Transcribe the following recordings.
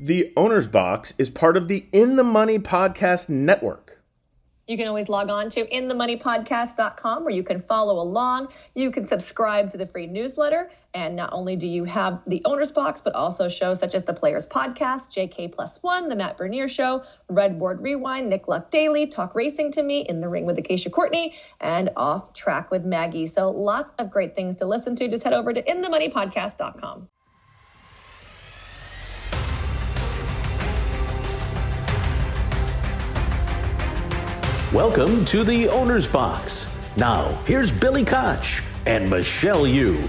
The Owner's Box is part of the In the Money Podcast Network. You can always log on to inthemoneypodcast.com where you can follow along. You can subscribe to the free newsletter. And not only do you have the owner's box, but also shows such as the Players Podcast, JK Plus One, The Matt Bernier Show, Redboard Rewind, Nick Luck Daily, Talk Racing to Me, In the Ring with Acacia Courtney, and Off Track with Maggie. So lots of great things to listen to. Just head over to inthemoneypodcast.com. Welcome to the Owner's Box. Now, here's Billy Koch and Michelle Yu.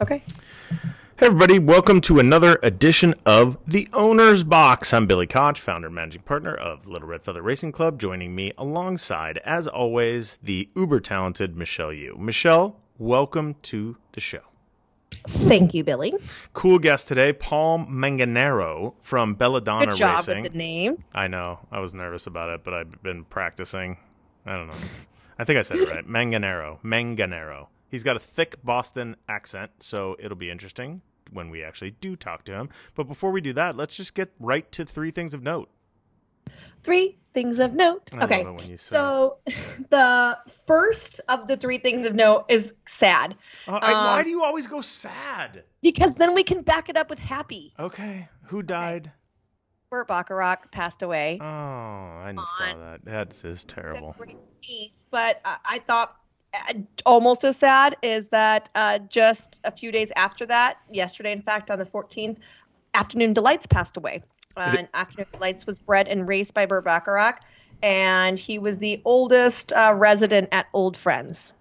Okay. Hey, everybody, welcome to another edition of The Owner's Box. I'm Billy Koch, founder and managing partner of Little Red Feather Racing Club. Joining me alongside, as always, the uber talented Michelle Yu. Michelle, welcome to the show. Thank you, Billy. Cool guest today, Paul Manganaro from Belladonna Good job Racing. with the name. I know. I was nervous about it, but I've been practicing. I don't know. I think I said it right. Manganaro. Manganaro. He's got a thick Boston accent, so it'll be interesting when we actually do talk to him. But before we do that, let's just get right to three things of note. Three things of note. I love okay. it when you say So the first of the three things of note is sad Uh, I- why um, do you always go sad? because then we can back it up with happy. Okay. Who died? Burt Bacharach passed away. Oh, I saw that. That is terrible. But I thought almost as sad is that uh, just a few days after that, yesterday, in fact, on the 14th, Afternoon Deelites passed away. Uh, and Afternoon Deelites was bred and raised by Burt Bacharach, and he was the oldest uh, resident at Old Friends.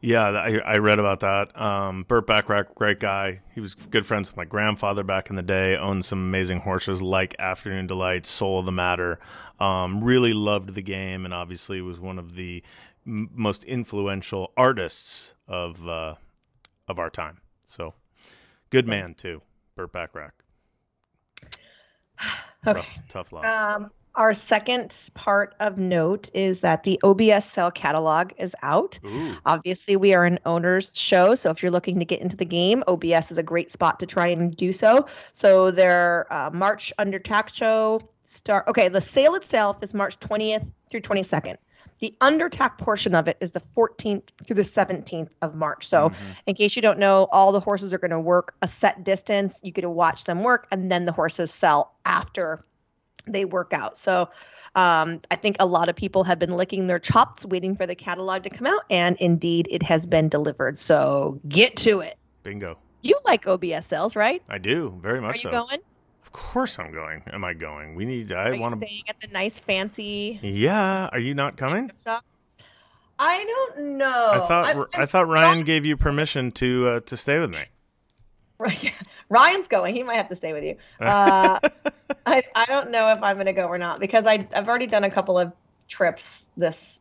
Yeah, I, I read about that. Um, Burt Bacharach, great guy. He was good friends with my grandfather back in the day. Owned some amazing horses like Afternoon Deelites, Soul of the Matter. Um, really loved the game, and obviously was one of the m- most influential artists of uh, of our time. So, good man too, Burt Bacharach. Okay. Rough, tough loss. Um, our second part of note is that the OBS cell catalog is out. Ooh, Obviously, we are an owner's show, so if you're looking to get into the game, OBS is a great spot to try and do so. So their uh, March under tack show start. Okay, the sale itself is March 20th through 22nd. The under tack portion of it is the 14th through the 17th of March. So, in case you don't know, all the horses are going to work a set distance. You get to watch them work, and then the horses sell after they work out. So um, I think a lot of people have been licking their chops waiting for the catalog to come out, and indeed it has been delivered. So get to it. bingo. You like OBSLs, right? I do very much. Are you so. going? Of course, I'm going. Am I going? We need. I want to. staying at the nice fancy Yeah. Are you not coming? shop? I don't know. I thought I'm- I thought Ryan gave you permission to uh, to stay with me. Right. Ryan's going. He might have to stay with you. Uh, I I don't know if I'm going to go or not because I I've already done a couple of trips this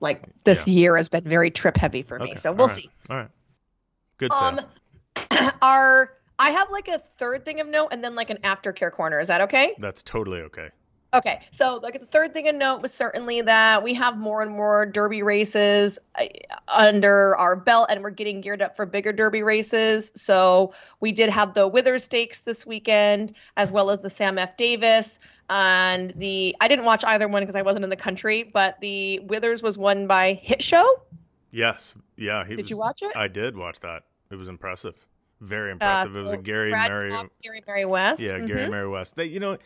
like this year has been very trip heavy for me. Okay, So we'll right, see. All right. Good. Um, our I have like a third thing of note and then like an aftercare corner. Is that okay? That's totally okay. Okay. So like the third thing of note was certainly that we have more and more derby races uh, under our belt and we're getting geared up for bigger derby races. So we did have the Withers Stakes this weekend as well as the Sam F Davis and the I didn't watch either one because I wasn't in the country, but the Withers was won by Hit Show. Yes. Yeah. He Did was, you watch it? I did watch that. It was impressive. Very impressive. it was a Gary Brad Mary. Cox, Gary Mary West. Yeah, Gary Mhm. Mary West. They, you know,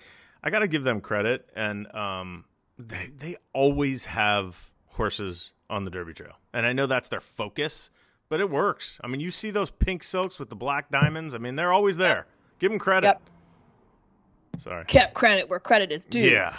I got to give them credit, and um, they they always have horses on the Derby Trail, and I know that's their focus, but it works. I mean, you see those pink silks with the black diamonds. I mean, they're always there. Give them credit. Yep. Sorry. Kept credit where credit is due. Yeah.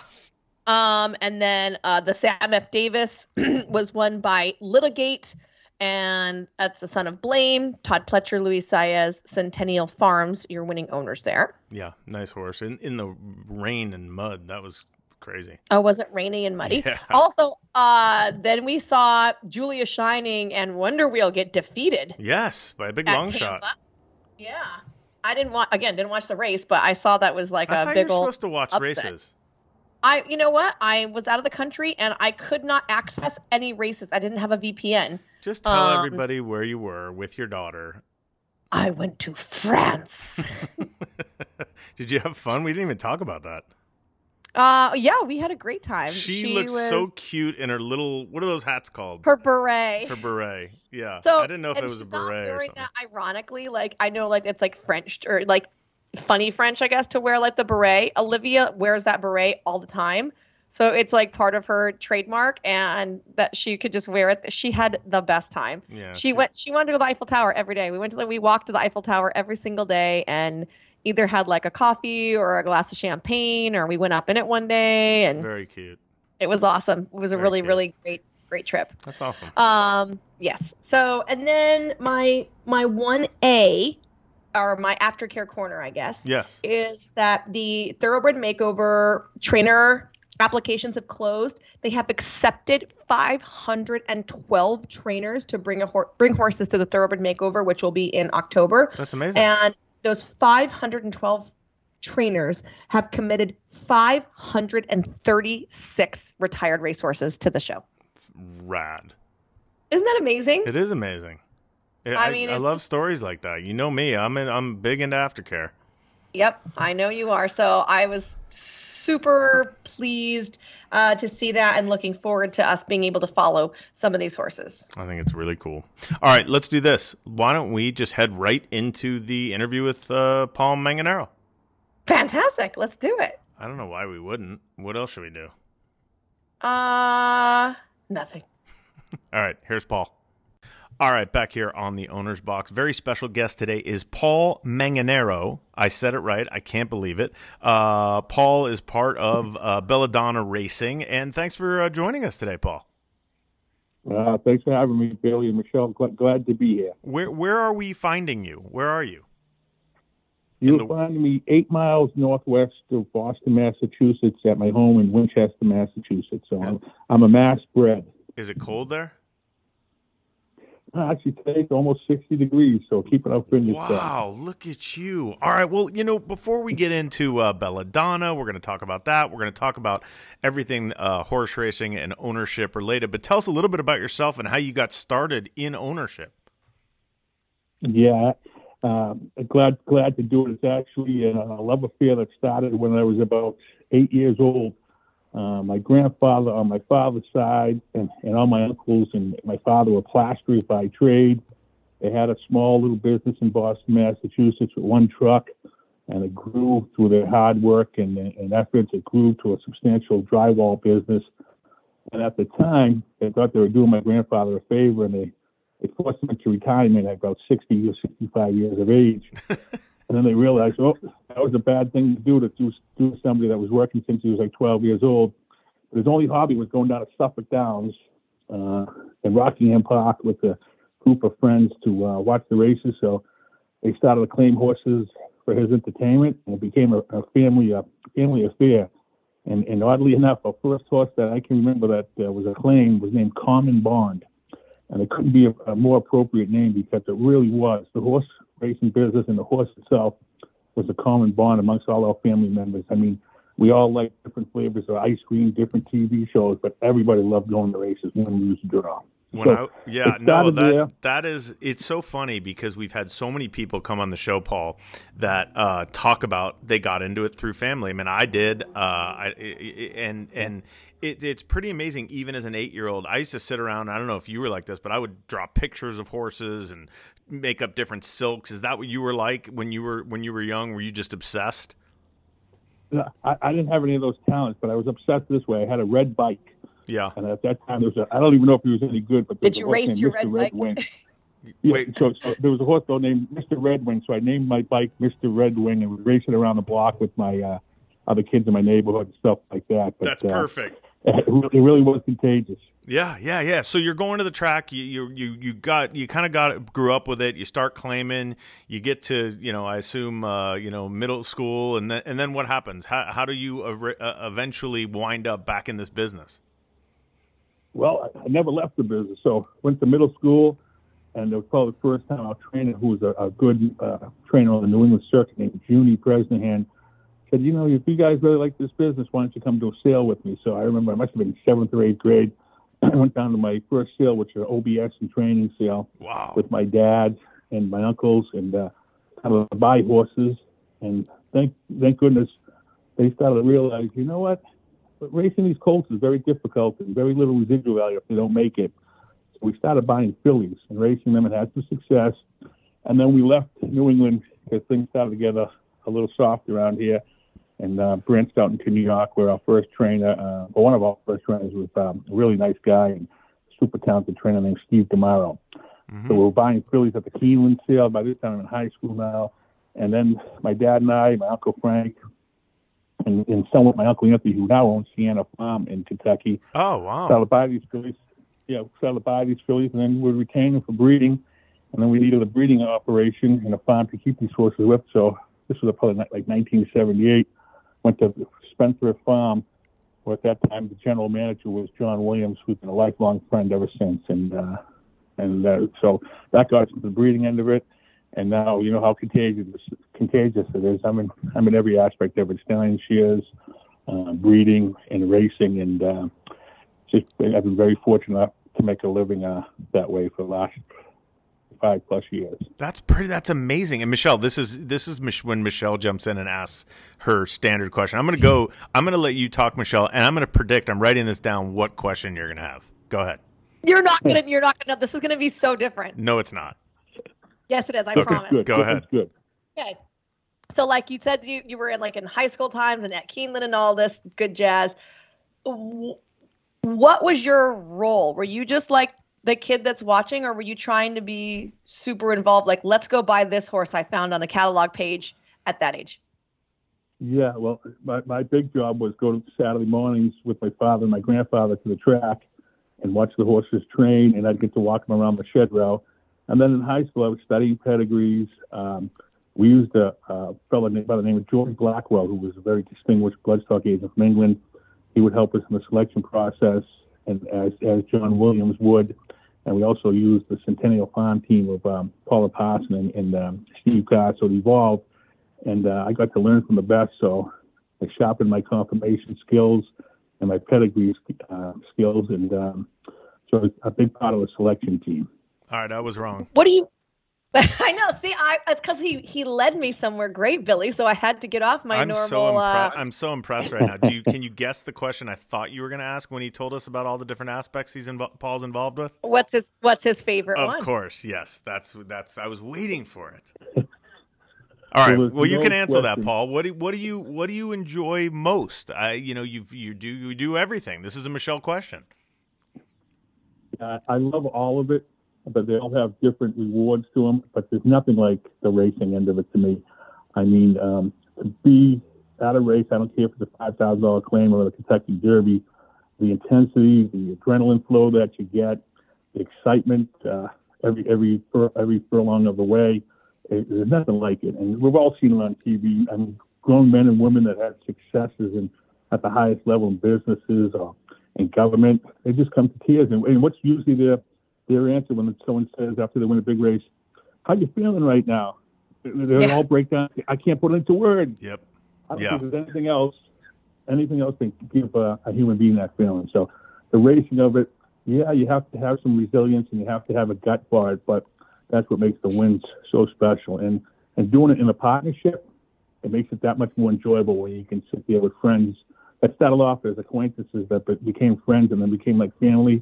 Um, and then uh, the Sam F. Davis was won by Litigate, and that's the son of Blame, Todd Pletcher, Luis Saez, Centennial Farms, your winning owners there. Yeah, nice horse in in the rain and mud. That was crazy. Oh, was it rainy and muddy? Yeah. Also, uh, then we saw Julia Shining and Wonder Wheel get defeated. Yes, by a big long shot. Yeah. I didn't watch again, didn't watch the race, but I saw that was like I a big were old supposed to watch upset. races. I you know what? I was out of the country and I could not access any races. I didn't have a VPN. Just tell Um, everybody where you were with your daughter. I went to France. Did you have fun? We didn't even talk about that. uh yeah, we had a great time. She, looks so cute in her little. What are those hats called? her beret. Her beret. Yeah. So I didn't know if it was a beret or something. That ironically, like I know, like it's like French or like funny French, I guess, to wear like the beret. Olivia wears that beret all the time, so it's like part of her trademark, and that she could just wear it. She had the best time. Yeah. she went. She wanted to go to the Eiffel Tower every day. We went to the. We walked to the Eiffel Tower every single day, and either had like a coffee or a glass of champagne, or we went up in it one day, and Very cute. it was awesome. It was a Very really, cute. really great, great trip. That's awesome. Um, yes. So, and then my my one A, or my aftercare corner, I guess, Yes. is that the Thoroughbred Makeover trainer applications have closed. They have accepted 512 trainers to bring a hor- bring horses to the Thoroughbred Makeover, which will be in October. That's amazing. And those 512 trainers have committed 536 retired racehorses to the show. Rad. Isn't that amazing? It is amazing. I, I I, mean, I love stories like that. You know me. I'm in, I'm big into aftercare. Yep, I know you are. So I was super pleased uh, to see that and looking forward to us being able to follow some of these horses. I think it's really cool. All right, let's do this. Why don't we just head right into the interview with uh, Paul Manganaro? Fantastic. Let's do it. I don't know why we wouldn't. What else should we do? Uh, nothing. All right, here's Paul. All right, back here on the owner's box. Very special guest today is Paul Manganaro. I said it right. I can't believe it. Uh, Paul is part of uh, Belladonna Racing, and thanks for uh, joining us today, Paul. Uh, thanks for having me, Billy and Michelle. Glad, glad to be here. Where where are we finding you? Where are you? You'll the- find me eight miles northwest of Boston, Massachusetts, at my home in Winchester, Massachusetts. So I'm, I'm a mass bred. Is it cold there? Uh, Actually, it's almost 60 degrees, so keep it up in your. Wow, look at you. All right, well, you know, before we get into uh, Belladonna, we're going to talk about that. We're going to talk about everything uh, horse racing and ownership related. But tell us a little bit about yourself and how you got started in ownership. Yeah, um, glad glad to do it. It's actually a love affair that started when I was about eight years old. Uh, my grandfather on my father's side and, and all my uncles and my father were plasterers by trade. They had a small little business in Boston, Massachusetts with one truck, and it grew through their hard work and, and efforts. It grew to a substantial drywall business. And at the time, they thought they were doing my grandfather a favor, and they they forced him into retirement at about 60 or 65 years of age. and then they realized, oh, that was a bad thing to do to do, do somebody that was working since he was like 12 years old. But his only hobby was going down to Suffolk Downs uh, in Rockingham Park with a group of friends to uh, watch the races. So they started to claim horses for his entertainment, and it became a, a family a family affair. And, and oddly enough, our first horse that I can remember that uh, was a claim was named Common Bond and it couldn't be a, a more appropriate name because it really was. The horse racing business and the horse itself was a common bond amongst all our family members. I mean, we all liked different flavors of ice cream, different TV shows, but everybody loved going to races when we used to draw. When So, I, yeah, no, that there. that is it's so funny because we've had so many people come on the show, Paul, that uh, talk about they got into it through family. I mean, I did, uh, I- and and it, it's pretty amazing. Even as an eight year old, I used to sit around. I don't know if you were like this, but I would draw pictures of horses and make up different silks. Is that what you were like when you were when you were young? Were you just obsessed? I, I didn't have any of those talents, but I was obsessed this way. I had a red bike, Yeah. and at that time there was a, I don't even know if he was any good, but Did you race your red Red bike? Wing. Yeah, Wait. so, so there was a horse though named Mr. Red Wing, so I named my bike Mr. Red Wing and was racing around the block with my uh, other kids in my neighborhood and stuff like that. But, That's uh, perfect. it really was contagious. Yeah, yeah, yeah. So you're going to the track. You you you, you got you kind of got grew up with it. You start claiming. You get to you know I assume uh, you know middle school, and then and then what happens? How how do you uh, eventually wind up back in this business? Well, I never left the business. So went to middle school, and it was probably the first time our trainer, who was a, a good uh, trainer on the New England circuit, named Junie Bresnahan, said, you know, if you guys really like this business, why don't you come to a sale with me? So I remember I must have been seventh or eighth grade. I went down to my first sale, which was an OBS and training sale, wow. with my dad and my uncles, and uh, kind of buy horses. And thank thank goodness they started to realize, you know what, but racing these colts is very difficult and very little residual value if they don't make it. So we started buying fillies and racing them and had some success. And then we left New England because things started to get a, a little soft around here and uh, branched out into New York, where our first trainer, uh, one of our first trainers, was um, a really nice guy and super talented trainer named Steve DiMauro. Mm-hmm. So we were buying fillies at the Keeneland sale. By this time, I'm in high school now. And then my dad and I, my uncle Frank, and, and some with my uncle Anthony, who now owns Siena Farm in Kentucky. Oh wow! Started to buy these fillies. Yeah, started to buy these fillies, and then we'd retain them for breeding. And then we needed a breeding operation and a farm to keep these horses with. So this was probably like 1978 went to Spendthrift Farm, where at that time the general manager was John Williams, who's been a lifelong friend ever since. And uh, and uh, so that got to the breeding end of it. And now you know how contagious contagious it is. I'm in I'm in every aspect of it: stallion shears, uh, breeding, and racing. And uh, just I've been very fortunate to make a living uh, that way for the last five plus years. That's pretty. That's amazing. And Michelle, this is this is when Michelle jumps in and asks her standard question. I'm going to go. I'm going to let you talk, Michelle, and I'm going to predict. I'm writing this down. What question you're going to have? Go ahead. You're not gonna. You're not gonna. This is going to be so different. No, it's not. Yes, it is. I okay, promise. Good. Go good. ahead. Good. Okay. So, like you said, you you were in like in high school times and at Keeneland and all this good jazz. What was your role? Were you just like the kid that's watching, or were you trying to be super involved? Like, let's go buy this horse I found on the catalog page at that age. Yeah, well, my, my big job was go to Saturday mornings with my father and my grandfather to the track and watch the horses train, and I'd get to walk them around the shed row. And then in high school, I was studying pedigrees. Um, we used a, a fellow by the name of George Blackwell, who was a very distinguished bloodstock agent from England. He would help us in the selection process, and as, as John Williams would. And we also used the Centennial Farm team of um, Paula Parson and, and um, Steve Carr, so it evolved. And uh, I got to learn from the best, so I sharpened my conformation skills and my pedigree uh, skills, and um, so a big part of the selection team. All right, I was wrong. What do you I know. See, I it's because he he led me somewhere great, Billy. So I had to get off my I'm normal. So impre- uh... I'm so impressed right now. Do you can you guess the question I thought you were going to ask when he told us about all the different aspects he's invo- Paul's involved with? What's his What's his favorite of one? Course, yes. That's that's. I was waiting for it. All right. Well, you can answer question. that, Paul. What do what do you what do you enjoy most? I you know you you do you do everything. This is a Michelle question. Uh, I love all of it but they all have different rewards to them. But there's nothing like the racing end of it to me. I mean, um, to be at a race, I don't care if it's a five thousand dollar claim or the Kentucky Derby, the intensity, the adrenaline flow that you get, the excitement uh, every every every furlong of the way. It, there's nothing like it, and we've all seen it on TV. I mean, grown men and women that had successes and at the highest level in businesses or in government, they just come to tears. And, and what's usually their their answer when someone says after they win a big race, "How you feeling right now?" They yeah. all break down. I can't put it into words. Yep. I don't yeah. think there's anything else, anything else that can give a, a human being that feeling. So the racing of it, yeah, you have to have some resilience and you have to have a gut for it, but that's what makes the wins so special. And and doing it in a partnership, it makes it that much more enjoyable when you can sit there with friends that started off as acquaintances that became friends and then became like family.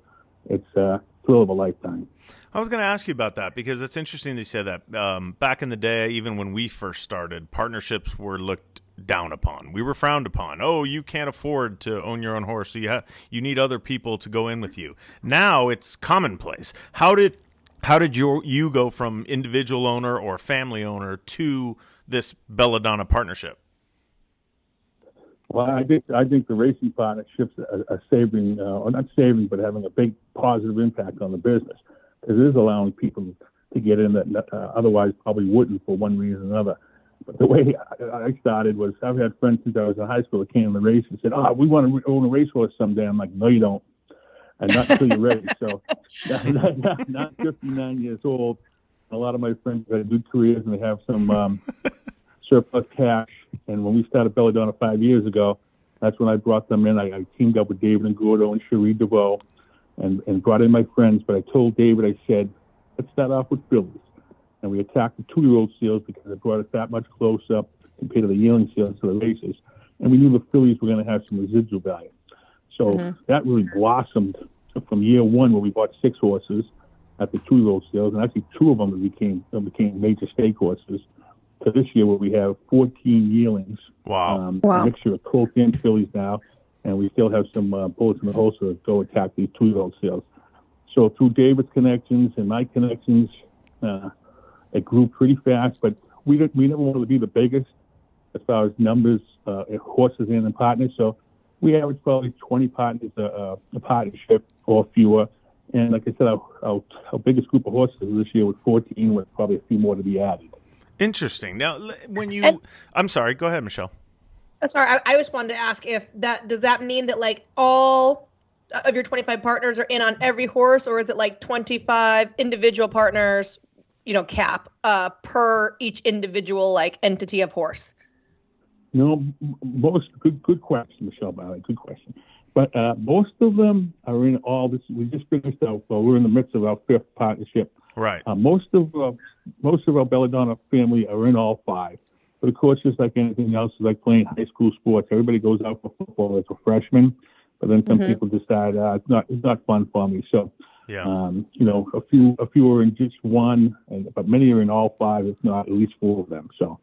It's uh, thrill of a lifetime. I was going to ask you about that because it's interesting that you said that. Um, back in the day, even when we first started, partnerships were looked down upon. We were frowned upon. Oh, you can't afford to own your own horse, so you have you need other people to go in with you. Now it's commonplace. How did how did you you go from individual owner or family owner to this Belladonna partnership? Well, I think I think the racing partnerships are, are saving, uh, or not saving, but having a big positive impact on the business because it is allowing people to get in that uh, otherwise probably wouldn't for one reason or another. But the way I, I started was I've had friends since I was in high school that came in the race and said, "Oh, we want to own a racehorse someday." I'm like, "No, you don't." and not until you're ready. So, not, not, not 59 years old. A lot of my friends have had good careers and they have some um, surplus cash. And when we started Belladonna five years ago, that's when I brought them in. I, I teamed up with David Ingordo and Cherie DeVaux and, and brought in my friends. But I told David, I said, let's start off with fillies. And we attacked the two year old seals because it brought us that much closer compared to the yearling seals to the races. And we knew the fillies were going to have some residual value. So mm-hmm. that really blossomed from year one, where we bought six horses at the two-year-old sales, and actually two of them became became major stake horses. To this year, where we have 14 yearlings, wow, um, wow. a mixture of colt and fillies now, and we still have some uh, bullets in the holster to go attack these two-year-old sales. So through David's connections and my connections, uh, it grew pretty fast. But we didn't, we never wanted to be the biggest as far as numbers, uh, horses and partners. So we average probably 20 partners a, uh, uh, a partnership or fewer. And like I said, our, our, our, biggest group of horses this year was 14, with probably a few more to be added. Interesting. Now, when you, and, I'm sorry, go ahead, Michelle. Sorry, I, I just wanted to ask if that does that mean that like all of your 25 partners are in on every horse, or is it like 25 individual partners, you know, cap uh, per each individual like entity of horse? No, most good good question, Michelle Barry. Good question. But uh, most of them are in all this. We just finished out. Well, we're in the midst of our fifth partnership. Right. Uh, most of uh, most of our Belladonna family are in all five. But of course, just like anything else, it's like playing high school sports. Everybody goes out for football as a freshman, but then some mm-hmm. people decide uh, it's not it's not fun for me. So, yeah. um, you know, a few a few are in just one, and, but many are in all five, if not at least four of them. So,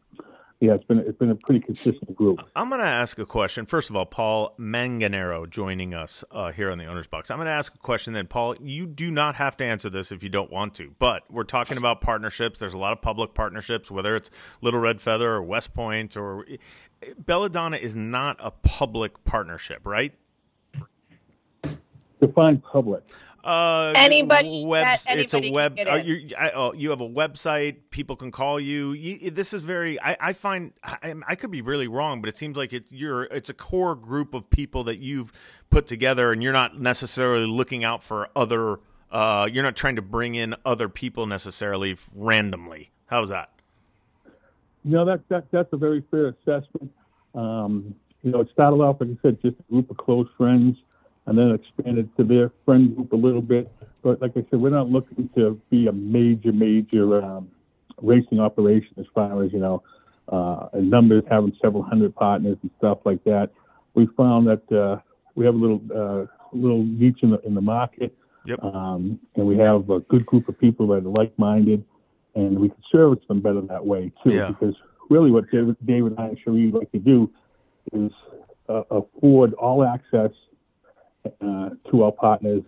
yeah, it's been it's been a pretty consistent group. I'm going to ask a question. First of all, Paul Manganaro joining us uh, here on the Owners Box. I'm going to ask a question. Then, Paul, you do not have to answer this if you don't want to. But we're talking about partnerships. There's a lot of public partnerships, whether it's Little Red Feather or West Point or Belladonna is not a public partnership, right? Define public. Uh, anybody, webs, anybody it's a web. Are you, I, oh, you have a website. People can call you. you this is very. I, I find I, I, could be really wrong, but it seems like it's you're. It's a core group of people that you've put together, and you're not necessarily looking out for other. Uh, you're not trying to bring in other people necessarily randomly. How's that? No, that, that that's a very fair assessment. Um, you know, it started off, like I said, just a group of close friends and then expanded to their friend group a little bit. But like I said, we're not looking to be a major, major um, racing operation as far as you know uh, numbers, having several hundred partners and stuff like that. We found that uh, we have a little uh, little niche in the in the market, yep. um, and we have a good group of people that are like-minded, and we can service them better that way too. Yeah. Because really, what David, David and I and Cherie like to do is uh, afford all access uh, to our partners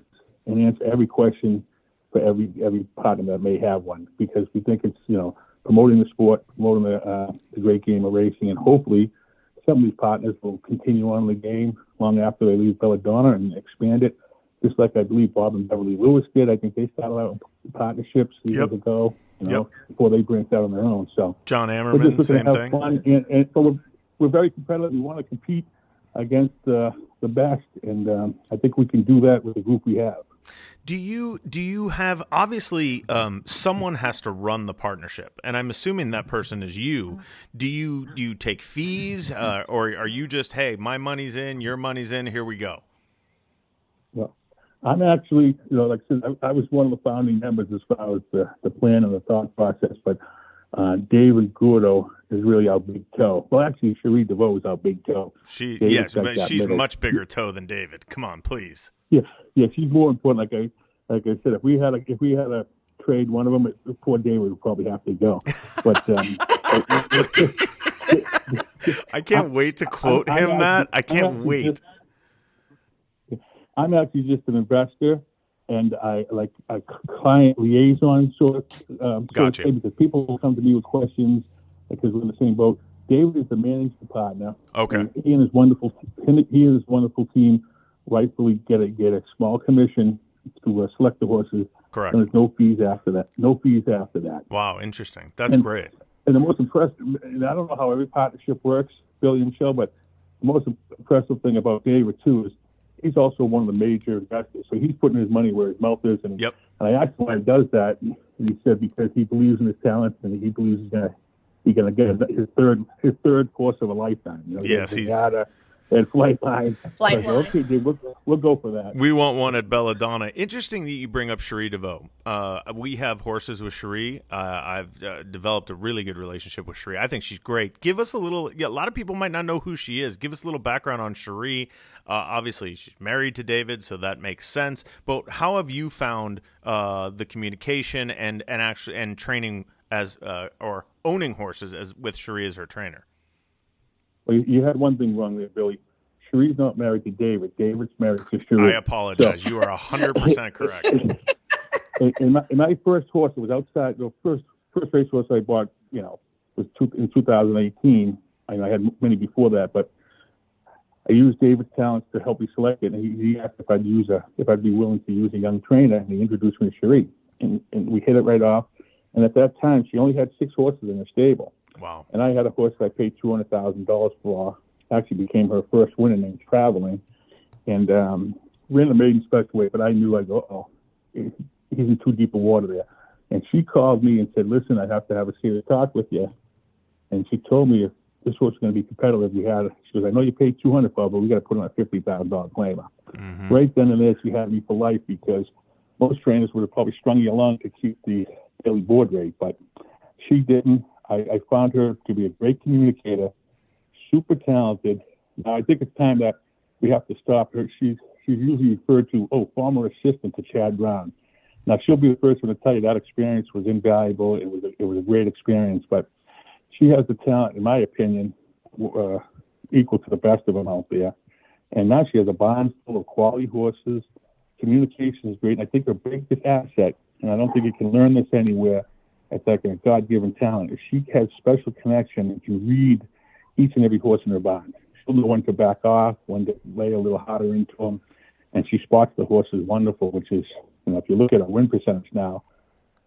and answer every question for every every partner that may have one because we think it's you know promoting the sport, promoting the, uh, the great game of racing, and hopefully some of these partners will continue on the game long after they leave Belladonna and expand it. Just like I believe Bob and Beverly Lewis did. I think they started out partnerships years yep. ago, you know, yep. before they branched out on their own. So John Ammerman, same thing. And, and so we're, we're very competitive. We want to compete against uh, the best, and um, I think we can do that with the group we have. Do you do you have obviously um, someone has to run the partnership, and I'm assuming that person is you. Do you do you take fees, uh, or are you just hey, my money's in, your money's in, here we go? Well, I'm actually, you know, like I said, I, I was one of the founding members as far as the, the plan and the thought process, but uh, David Gordo is really our big toe. Well, actually, Cherie DeVaux is our big toe. She, yes, but she's middle. much bigger toe than David. Come on, please. Yeah, yeah, she's more important. Like I, like I said, if we had a, if we had a trade one of them, poor David would probably have to go. But um, I can't wait to quote I, him I, that. I can't wait. Just, I'm actually just an investor and I like a client liaison sort of um, gotcha. because people will come to me with questions because we're in the same boat. David is the managing partner. Okay. And he and his wonderful he and his wonderful team rightfully get a get a small commission to uh, select the horses. Correct. And there's no fees after that. No fees after that. Wow, interesting. That's And- great. And the most impressive, and I don't know how every partnership works, Billy and Michelle, but the most impressive thing about David too is he's also one of the major investors. So he's putting his money where his mouth is. And, Yep. and I asked him why he does that, and he said because he believes in his talents and he believes he's gonna he's gonna get his third his third course of a lifetime. You know, Yes, the he's- Yada and Flightline. Flight I line. Okay, dude, we'll, we'll go for that. We want one at Belladonna. Interesting that you bring up Cherie DeVaux. Uh, we have horses with Cherie. Uh, I've uh, developed a really good relationship with Cherie. I think she's great. Give us a little. Yeah, a lot of people might not know who she is. Give us a little background on Cherie. Uh, obviously, she's married to David, so that makes sense. But how have you found uh, the communication and and actually and training as uh, or owning horses as with Cherie as her trainer? Well, you, you had one thing wrong there, Billy. Cherie's not married to David. David's married to Cherie. I apologize. You are hundred percent correct. and, and, my, and my first horse was outside. The first first race horse I bought, you know, was two, in 2018. I, I had many before that, but I used David's talents to help me select it. And he, he asked if I'd use a if I'd be willing to use a young trainer, and he introduced me to Cherie, and, and we hit it right off. And at that time, she only had six horses in her stable, Wow. and I had a horse that I paid two hundred thousand dollars for. Actually, became her first winner named Traveling, and um, ran the maiden special weight. But I knew like, uh oh, he's in too deep a water there. And she called me and said, "Listen, I have to have a serious talk with you." And she told me if this horse is going to be competitive, you had. She goes, "I know you paid two hundred for, it, but we got to put on a fifty thousand dollar claim." Mhm. Right then and there, she had me for life because most trainers would have probably strung you along to keep the daily board rate, but she didn't. I, I found her to be a great communicator, super talented. Now I think it's time that we have to stop her. She's she's usually referred to, oh, former assistant to Chad Brown. Now she'll be the first one to tell you that experience was invaluable. It was a, it was a great experience, but she has the talent, in my opinion, uh, equal to the best of them out there. And now she has a barn full of quality horses. Communication is great. And I think her biggest asset, and I don't think you can learn this anywhere, it's like a God-given talent. If she has special connection and can read each and every horse in her barn, she'll know when to back off, when to lay a little harder into them, and she spots the horses wonderful. Which is, you know, if you look at her win percentage now,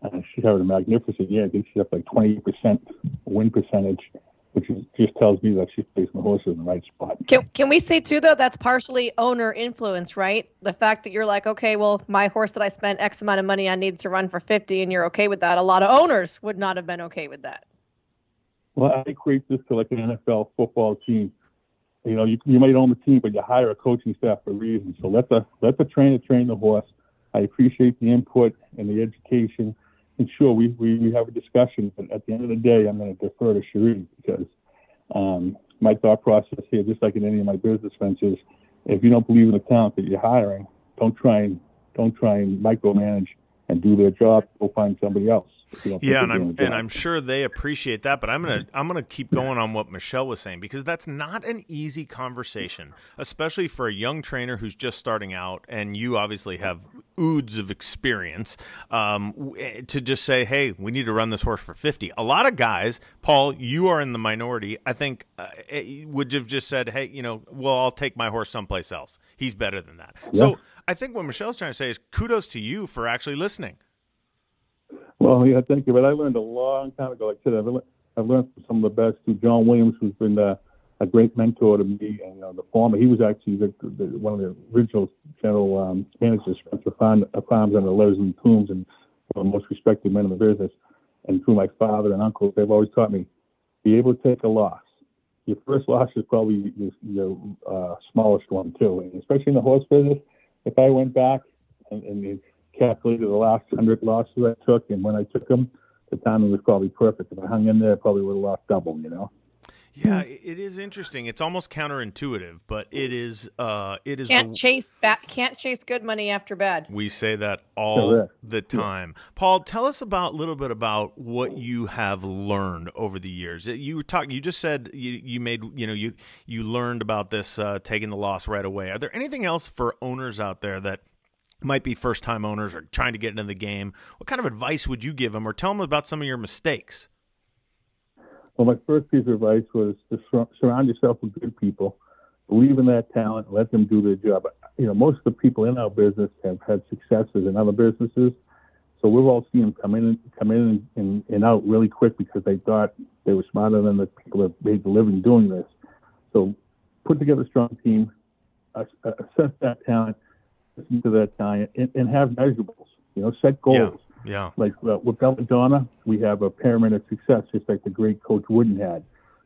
uh, she's having a magnificent year. I think she's up like 28% win percentage, which is, just tells me that she's placing the horses in the right spot. Can, can we say too though that's partially owner influence, right? The fact that you're like, okay, well, my horse that I spent X amount of money on needs to run for 50, and you're okay with that. A lot of owners would not have been okay with that. Well, I equate this to like an NFL football team. You know, you, you might own the team, but you hire a coaching staff for a reason. So let the let the trainer train the horse. I appreciate the input and the education. And sure, we, we, have a discussion, but at the end of the day, I'm going to defer to Cherie because um, my thought process here, just like in any of my business ventures, if you don't believe in the talent that you're hiring, don't try and don't try and micromanage and do their job. Go find somebody else. If you don't think Yeah, and I'm and. I'm sure they appreciate that, but I'm gonna I'm gonna keep going on what Michelle was saying because that's not an easy conversation, especially for a young trainer who's just starting out, and you obviously have oods of experience. Um, to just say, hey, we need to run this horse for fifty. A lot of guys, Paul, you are in the minority. I think uh, eh, would have just said, hey, you know, well, I'll take my horse someplace else. He's better than that. So I think what Michelle's trying to say is kudos to you for actually listening. Well, yeah, thank you. But I learned a long time ago. Like I said, I've, le- I've learned from some of the best. Too. John Williams, who's been uh, a great mentor to me, and uh, the former, he was actually the, the, one of the original general um, managers of the farm, uh, farms under Leslie Combs, and one of the most respected men in the business. And through my father and uncle, they've always taught me be able to take a loss. Your first loss is probably your, your uh, smallest one too, and especially in the horse business. If I went back and, and calculated the last hundred losses I took, and when I took them, the timing was probably perfect. If I hung in there, I probably would have lost double. You know. Yeah, it is interesting. It's almost counterintuitive, but it is. Uh, it is. Can't the, chase back. Can't chase good money after bad. we say that all Correct. the time. Paul, tell us about a little bit about what you have learned over the years. You were talking. You just said you, you made. You know, you you learned about this uh, taking the loss right away. Are there anything else for owners out there that? Might be first time owners or trying to get into the game. What kind of advice would you give them or tell them about some of your mistakes? Well, my first piece of advice was to sur- surround yourself with good people, believe in that talent, let them do their job. You know, most of the people in our business have had successes in other businesses, so we've all seen them come in, and come in and, and out really quick because they thought they were smarter than the people that made the living doing this. So, put together a strong team, uh, uh, assess that talent, listen to that talent, and, and have measurables. You know, set goals. Yeah. yeah. Like uh, with Belladonna, we have a pyramid of success, just like the great coach Wooden had.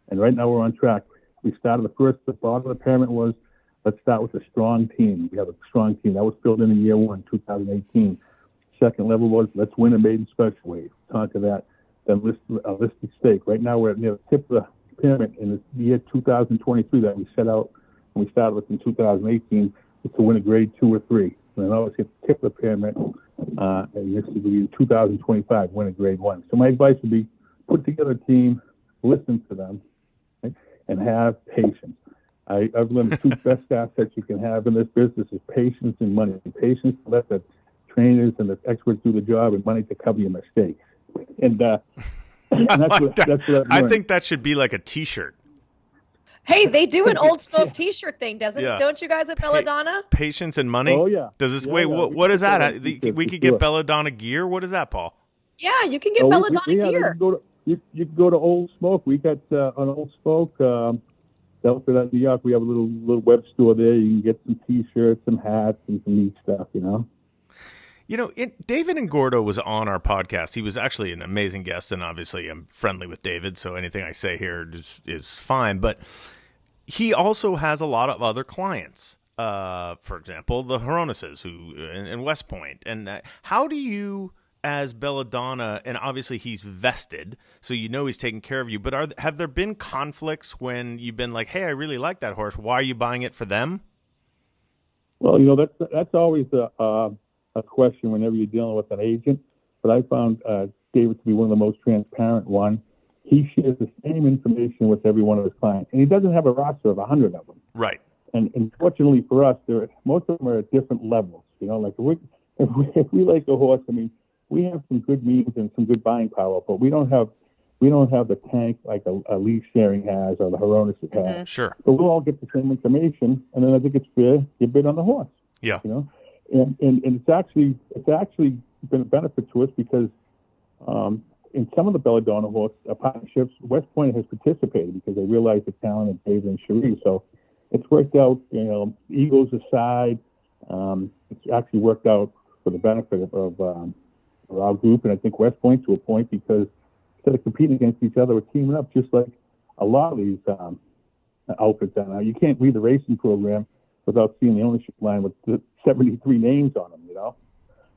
And right now we're on track. We started the first, the bottom of the pyramid was let's start with a strong team. We have a strong team. That was built in year one, 2018. Second level was let's win a maiden special weight. Talk to that. Then list a listed stake. Right now we're at near the tip of the pyramid in the year 2023 that we set out and we started with in 2018 is to win a grade two or three. And obviously at the tip pyramid, uh, and this will be 2025, win a grade one. So my advice would be put together a team, listen to them, right, and have patience. I, I've learned the two best assets you can have in this business is patience and money. Patience to let the trainers and the experts do the job, and money to cover your mistakes. And, uh, and that's, what, that's what I think that should be like a T-shirt. Hey, they do an old smoke T-shirt thing, doesn't? Yeah. Don't you guys at Belladonna? Pa- patience and money. Oh yeah. Does this yeah, wait? Yeah. What, what is that? We, we could get Belladonna gear. What is that, Paul? Yeah, you can get oh, Belladonna we, we, gear. You, you, you can go to Old Smoke. We got uh, an Old Smoke. Um, Delta at New York. We have a little little web store there. You can get some T-shirts, some hats, and some neat stuff. You know. You know, it, David Ingordo was on our podcast. He was actually an amazing guest, and obviously I'm friendly with David, so anything I say here is is fine. But he also has a lot of other clients. Uh, for example, the Hronises who in, in West Point. And uh, how do you, as Belladonna, and obviously he's vested, so you know he's taking care of you. But are have there been conflicts when you've been like, "Hey, I really like that horse. Why are you buying it for them?" Well, you know that's that's always a uh, a question whenever you're dealing with an agent. But I found uh, David to be one of the most transparent one he shares the same information with every one of his clients, and he doesn't have a roster of a hundred of them. Right. And, and fortunately for us, there most of them are at different levels. You know, like if we, if we, if we like a horse, I mean, we have some good means and some good buying power, but we don't have we don't have the tank like a, a leaf sharing has or the Hrones has. Mm-hmm. Sure. But we'll all get the same information, and then I think it's fair you bid on the horse. Yeah. You know, and, and and it's actually it's actually been a benefit to us because um, in some of the Belladonna horse uh, partnerships, West Point has participated because they realize the talent of David and Cherie. So it's worked out, you know, Eagles aside, um, it's actually worked out for the benefit of, of, um, of our group. And I think West Point to a point because instead of competing against each other, we're teaming up just like a lot of these um, outfits are now. You can't read the racing program without seeing the ownership line with the 73 names on them, you know?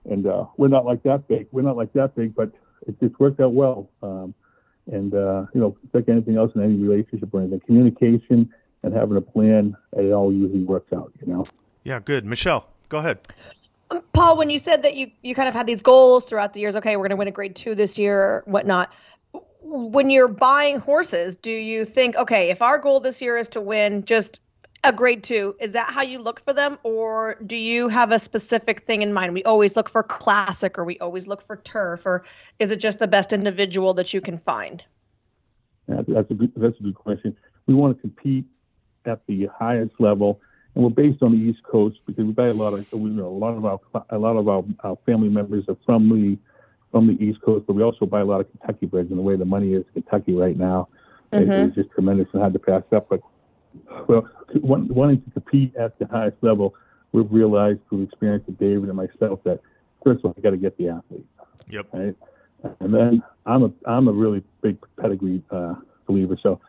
And uh, we're not like that big. We're not like that big, but it, just worked out well. Um, and uh, you know, it's like anything else in any relationship or anything, communication and having a plan, it all usually works out. You know. Yeah, good. Michelle, go ahead. Um, Paul, when you said that you you kind of had these goals throughout the years, okay, we're going to win a grade two this year, whatnot. When you're buying horses, do you think, okay, if our goal this year is to win just a grade two. Is that how you look for them, or do you have a specific thing in mind? We always look for classic, or we always look for turf, or is it just the best individual that you can find? That's, that's a good. That's a good question. We want to compete at the highest level, and we're based on the East Coast because we buy a lot of. We know a lot of our a lot of our, our family members are from the from the East Coast, but we also buy a lot of Kentucky breds. And the way the money is in Kentucky right now, mm-hmm. it's just tremendous and hard to pass up. But well, wanting to compete at the highest level, we've realized through experience with David and myself that first of all, I got to get the athlete. Yep. Right. And then I'm a I'm a really big pedigree uh, believer. So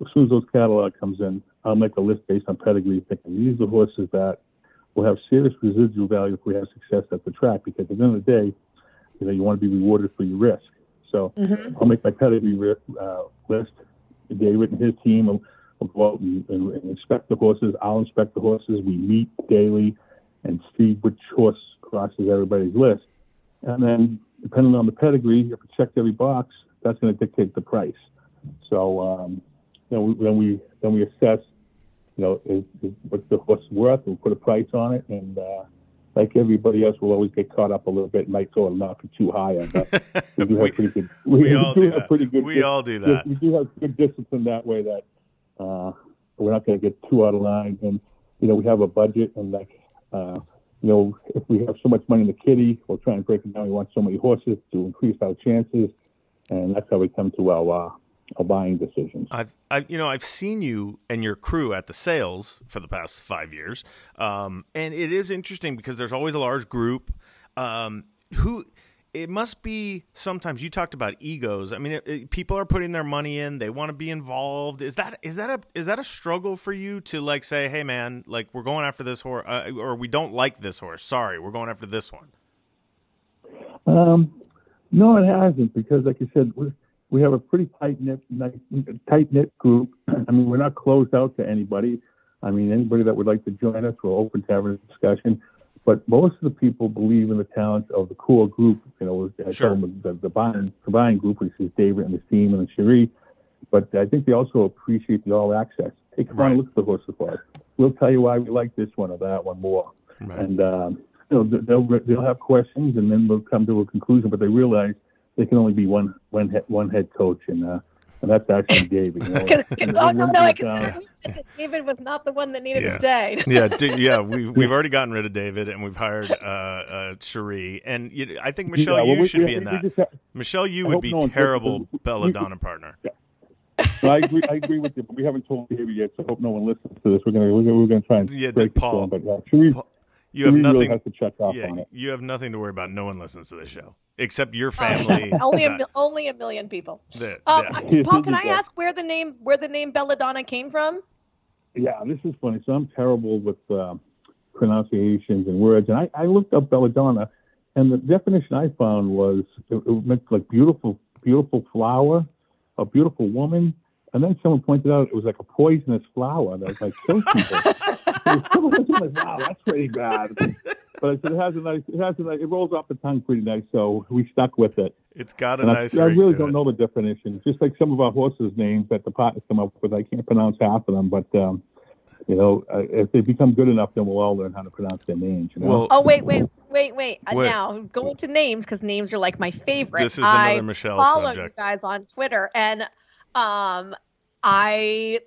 as soon as those catalog comes in, I'll make a list based on pedigree, thinking these are the horses that will have serious residual value if we have success at the track. Because at the end of the day, you know, you want to be rewarded for your risk. So mm-hmm. I'll make my pedigree uh, list. David and his team will We'll go out and, and, and inspect the horses. I'll inspect the horses. We meet daily and see which horse crosses everybody's list. And then, depending on the pedigree, if we check every box, that's going to dictate the price. So um, then, we, then we then we assess, you know, is, is what's the horse worth, and we put a price on it, and uh, like everybody else, we'll always get caught up a little bit and might go a knock too high on that. We do have we, pretty good. we all do do have that. pretty good. We all do that. We do have good discipline that way. That uh, we're not going to get too out of line, and you know we have a budget, and like uh, you know if we have so much money in the kitty, we'll try and break it down. We want so many horses to increase our chances, and that's how we come to our uh, our buying decisions. I've, I've, you know, I've seen you and your crew at the sales for the past five years, um, and it is interesting because there's always a large group. Um, who it must be sometimes. You talked about egos. I mean, it, it- people are putting their money in; they want to be involved. Is that is that a is that a struggle for you to like say, "Hey, man, like we're going after this horse, uh, or we don't like this horse. Sorry, we're going after this one." Um, no, it hasn't because, like you said, we we have a pretty tight knit, tight knit group. I mean, we're not closed out to anybody. I mean, anybody that would like to join us, we're open to having a discussion. But most of the people believe in the talents of the core group. You know, I Sure. told them the, the the buying group, which is David and the team and the Cherie. But I think they also appreciate the all access. Hey, come Right. on, look at the horses for us. We'll tell you why we like this one or that one more Right. and um, you know they'll they'll have questions, and then we'll come to a conclusion. But they realize they can only be one one head, one head coach, and uh, and that's actually David. You know? Cause, 'cause- oh no, no! I Uh, consider said that David was not the one that needed Yeah. to stay. yeah, d- yeah, we we've already gotten rid of David and we've hired uh, uh, Cherie, and you, I think Michelle, Yeah, well, you we- should we- be in that. have- Michelle, you I would be no terrible listening. belladonna partner. no, I agree. I agree with you. But we haven't told David yet, so I hope no one listens to this. We're gonna we're gonna, we're gonna try and Yeah, break Paul- storm. But uh, Cherie, Paul, You have Cherie really nothing. to check off Yeah, on it. you have nothing to worry about. No one listens to the show except your Oh, family. only a mil- only a million people. that- Um, yeah. I- Paul, can I ask where the name where the name Belladonna came from? Yeah, this is funny. So I'm terrible with uh, pronunciations and words, and I, I looked up belladonna, and the definition I found was it, it meant like beautiful, beautiful flower, a beautiful woman, and then someone pointed out it was like a poisonous flower that was like kills people. So I was like, wow, that's pretty bad. But I said it has a nice, it has a nice, it rolls off the tongue pretty nice, so we stuck with it. It's got a And I, nice I ring really to don't it. know the definition. Just like some of our horses' names that the partners come up with, I can't pronounce half of them. But um, you know, uh, if they become good enough, then we'll all learn how to pronounce their names. You know? Well, Oh wait, wait, wait, wait. Uh, Wait. Now going to names because names are like my favorite. this is I another Michelle follow subject. you guys on Twitter, and um, I.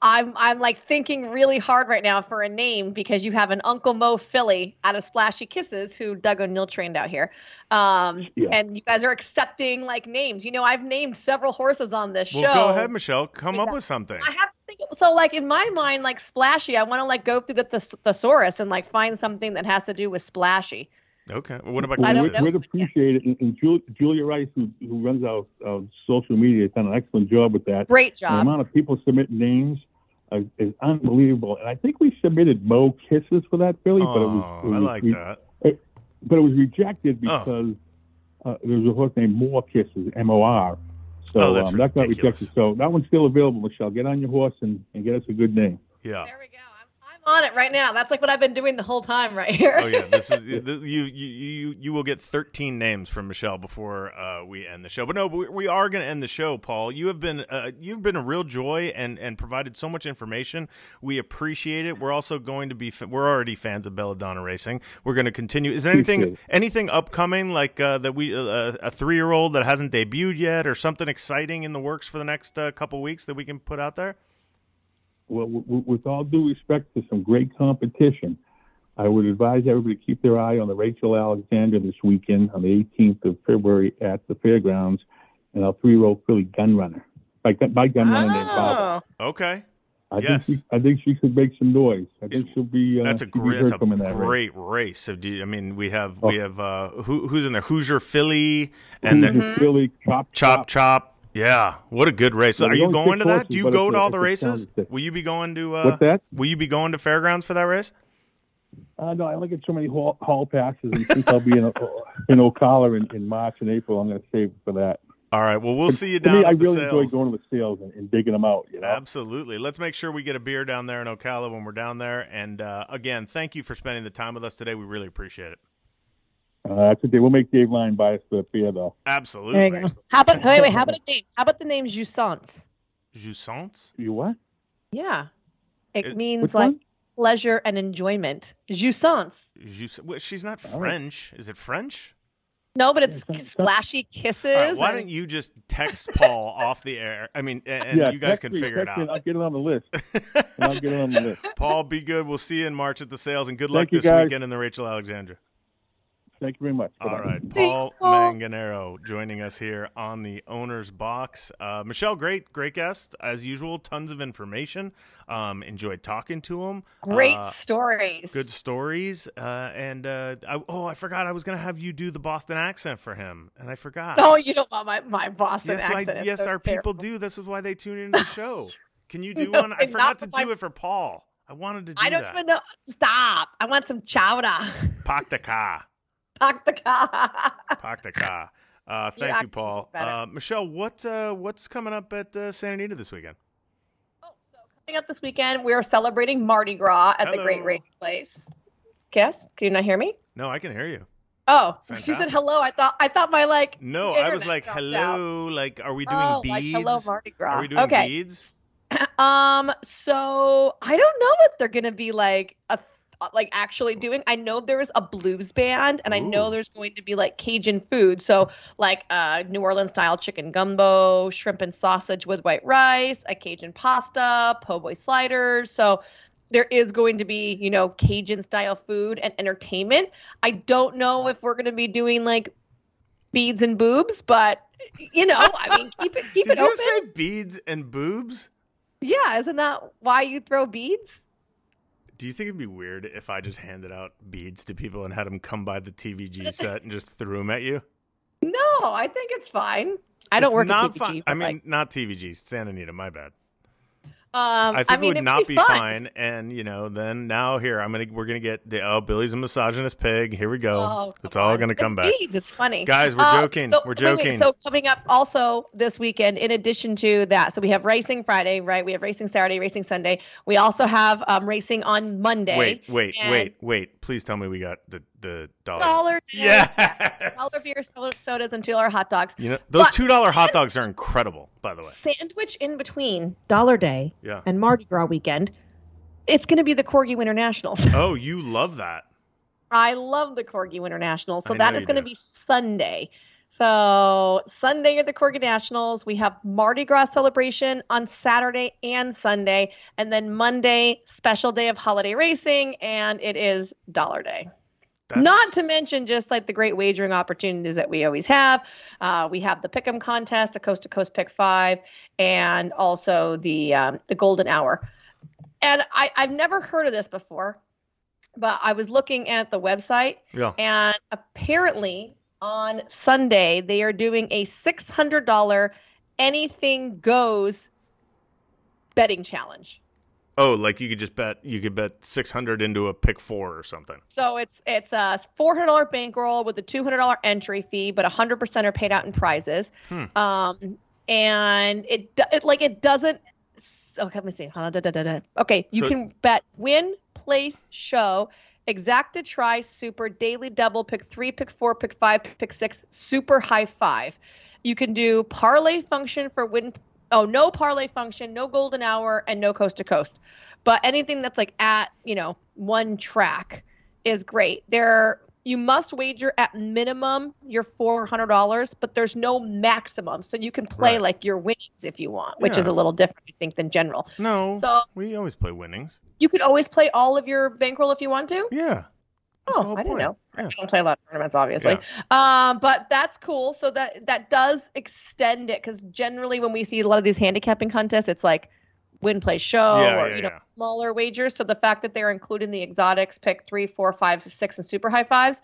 I'm I'm like thinking really hard right now for a name because you have an Uncle Mo filly out of Splashy Kisses who Doug O'Neill trained out here, um, Yeah. and you guys are accepting like names. You know, I've named several horses on this Well, show. go ahead, Michelle. Come up with something. I have to think. So, like in my mind, like splashy, I want to like go through the thes- thesaurus and like find something that has to do with splashy. Okay. Well, what about I Well, don't. We'd appreciate it. And, and Julia, Julia Rice, who, who runs our, our social media, has done an excellent job with that. Great job. The amount of people submit names uh, is unbelievable. And I think we submitted Mo Kisses for that filly, but it was, Oh, it I like re- that. but it was rejected Oh. because uh, there was a horse named More Kisses, M O R. So Oh, that's um, that got rejected. So that one's still available, Michelle. Get on your horse and, and get us a good name. Yeah. There we go. I'm, I'm on it right now. That's like what I've been doing the whole time right here. Oh yeah, this is th- you. You you you will get 13 names from Michelle before uh, we end the show. But no, we, we are going to end the show, Paul. You have been uh, you've been a real joy and and provided so much information. We appreciate it. We're also going to be fa- we're already fans of Belladonna Racing. We're going to continue. Is there anything anything upcoming like uh, that we uh, a three year old that hasn't debuted yet, or something exciting in the works for the next uh, couple weeks that we can put out there? Well, w- w- with all due respect to some great competition, I would advise everybody to keep their eye on the Rachel Alexandra this weekend on the 18th of February at the fairgrounds, and our three-year-old filly Gunrunner. By, gun- by Gunrunner named Baba. Oh, Okay, I yes. think she, I think she could make some noise. I think she'll be. Uh, that's a great, that's a that race. great race. So do you, I mean we have Oh. we have uh, who, who's in there? Hoosier Philly and then Hoosier Philly, chop, Chop Chop. Yeah, what a good race. Are you going to that? horses, Do you go to all the races? Will you be going to? Uh, What's that? Will you be going to fairgrounds for that race? Uh, no, I only get so many hall, hall passes, and since I'll be in, in Ocala in, in March and April, I'm going to save for that. All right. Well, we'll see you down me, I really sales. enjoy going to the sales and, and digging them out. You know, Absolutely. Let's make sure we get a beer down there in Ocala when we're down there. And uh, again, thank you for spending the time with us today. We really appreciate it. Uh, that's okay. We'll make Dave Line buy us the beer, though. Absolutely. there you go. How about wait, wait? How about a name? How about the name Jouissance? Jouissance? You what? Yeah, it, It- means like one? pleasure and enjoyment. Jouissance. Jus- well, she's not Oh. French. Is it French? No, but it's Sounds- splashy kisses. All right, why and- don't you just text Paul off the air? I mean, a- and yeah, you guys can me, figure it text me, I'll out. get it on the list. I'll get it on the list. Paul, be good. We'll see you in March at the sales, and good Thank luck you, this guys. weekend in the Rachel Alexandra. Thank you very much. All Bye-bye. right, Thanks, Paul Paul. Manganaro joining us here on the owner's box. Uh, Michelle, great, great guest as usual. Tons of information. Um, enjoyed talking to him. Great Uh, stories. good stories. Uh, and uh, I, oh, I forgot I was gonna have you do the Boston accent for him, and I forgot. No, you don't want my, my Boston yes, accent. It's yes, so our people do. This is why they tune into the show. Can you do No, one? I forgot to with my- do it for Paul. I wanted to do I don't that. even know. Stop. I want some chowder. Pak the ka. Talk the car. Pak the ka. Uh, Your thank you, Paul. Uh, Michelle, what uh, what's coming up at uh, Santa Anita this weekend? Oh, so coming up this weekend, we are celebrating Mardi Gras at the Great Race Place. Yes? Can you not hear me? No, I can hear you. Oh, she said hello. I thought I thought my like. No, I was like, dropped hello. Like, are we doing oh, beads? like hello Mardi Gras. Are we doing okay. beads? Um. So I don't know what they're gonna be like. A like actually doing. I know there is a blues band, and I know there's going to be like Cajun food. So like uh New Orleans style chicken gumbo, shrimp and sausage with white rice, a Cajun pasta, po' boy sliders. So there is going to be you know Cajun style food and entertainment. I don't know if we're going to be doing like beads and boobs, but you know, I mean, keep it keep Did it you open. say beads and boobs? Yeah, isn't that why you throw beads? Do you think it'd be weird if I just handed out beads to people and had them come by the TVG set and just threw them at you? No, I think it's fine. I don't It's work not at TVG. fi- I mean, like, not TVG. Santa Anita. My bad. Um, I think mean, it would not be fun. fine. And you know, then now here I'm gonna we're gonna get the oh Billy's a misogynist pig. Here we go. Oh, it's all on. gonna It's come back. beads. It's funny. Guys, we're Uh, joking. so- we're wait, wait, joking. so coming up also this weekend, in addition to that, so we have racing Friday, right? We have racing Saturday, racing Sunday. We also have um, racing on Monday. wait, wait, and- wait, wait. Please tell me we got the the dollar. Dollar. Yes. Dollar beer, soda- sodas, and two dollar hot dogs. You know those But- two dollar hot dogs are incredible. By the way. Sandwich in between Dollar Day Yeah. and Mardi Gras weekend. It's going to be the Corgi Winter Nationals. Oh, you love that. I love the Corgi Winter Nationals. So that is going to be Sunday. So Sunday are the Corgi Nationals. We have Mardi Gras celebration on Saturday and Sunday, and then Monday special day of holiday racing, and it is Dollar Day. Not to mention just like the great wagering opportunities that we always have. Uh, we have the Pick'em contest, the Coast to Coast Pick Five, and also the um, the Golden Hour. And I, I've never heard of this before, but I was looking at the website, Yeah. and apparently on Sunday they are doing a six hundred dollar anything goes betting challenge. Oh, like you could just bet you could bet six hundred into a pick four or something. So it's it's a four hundred dollar bankroll with a two hundred dollar entry fee, but hundred percent are paid out in prizes. Hmm. Um, and it, it like it doesn't. Okay, let me see. Okay, you So- can bet win, place, show, exacta try, super, daily double, pick three, pick four, pick five, pick six, super high five. You can do parlay function for win. Oh, no parlay function, no golden hour, and no coast to coast. But anything that's like at you know one track is great. There you must wager at minimum your four hundred dollars, but there's no maximum, so you can play Right. like your winnings if you want, which is a little different, I think, than general. No, So we always play winnings. you could always play all of your bankroll if you want to. Yeah. Oh, I didn't know. Yeah. I don't play a lot of tournaments, obviously. Um, but that's cool. So that that does extend it because generally when we see a lot of these handicapping contests, it's like win, play, show, Yeah, or yeah, you know yeah. smaller wagers. So the fact that they're including the exotics, pick three, four, five, six, and super high fives,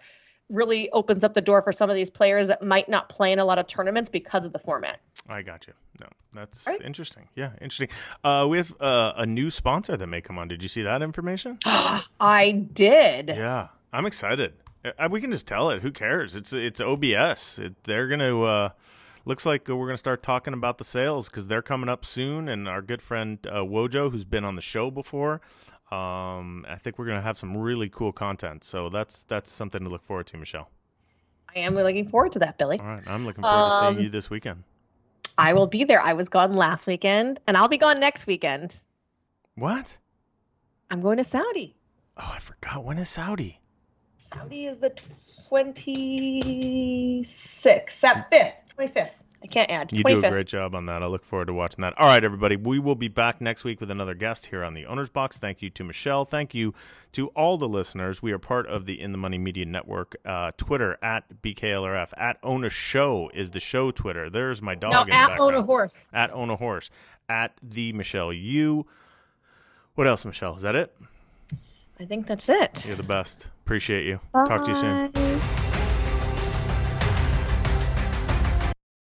really opens up the door for some of these players that might not play in a lot of tournaments because of the format. I got you. No, that's Right. interesting. Yeah, interesting. Uh, we have uh, a new sponsor that may come on. Did you see that information? I did. Yeah, I'm excited. Uh, we can just tell it. Who cares? It's it's OBS. It, they're gonna. Uh, looks like we're gonna start talking about the sales because they're coming up soon. And our good friend uh, Wojo, who's been on the show before, um, I think we're gonna have some really cool content. So that's that's something to look forward to, Michelle. I am looking forward to that, Billy. All right, I'm looking forward to Um, seeing you this weekend. I will be there. I was gone last weekend, and I'll be gone next weekend. What? I'm going to Saudi. Oh, I forgot. When is Saudi? Saudi is the 26th, that 5th, 25th. I can't add. You 25th. do a great job on that. I look forward to watching that. All right, everybody. We will be back next week with another guest here on the Owner's Box. Thank you to Michelle. Thank you to all the listeners. We are part of the In the Money Media Network. Uh, Twitter at BKLRF. At Own a Show is the show Twitter. There's my dog No, in at background. own a horse. At Own a Horse. At the Michelle U. What else, Michelle? Is that it? I think that's it. You're the best. Appreciate you. Talk to you soon. Bye.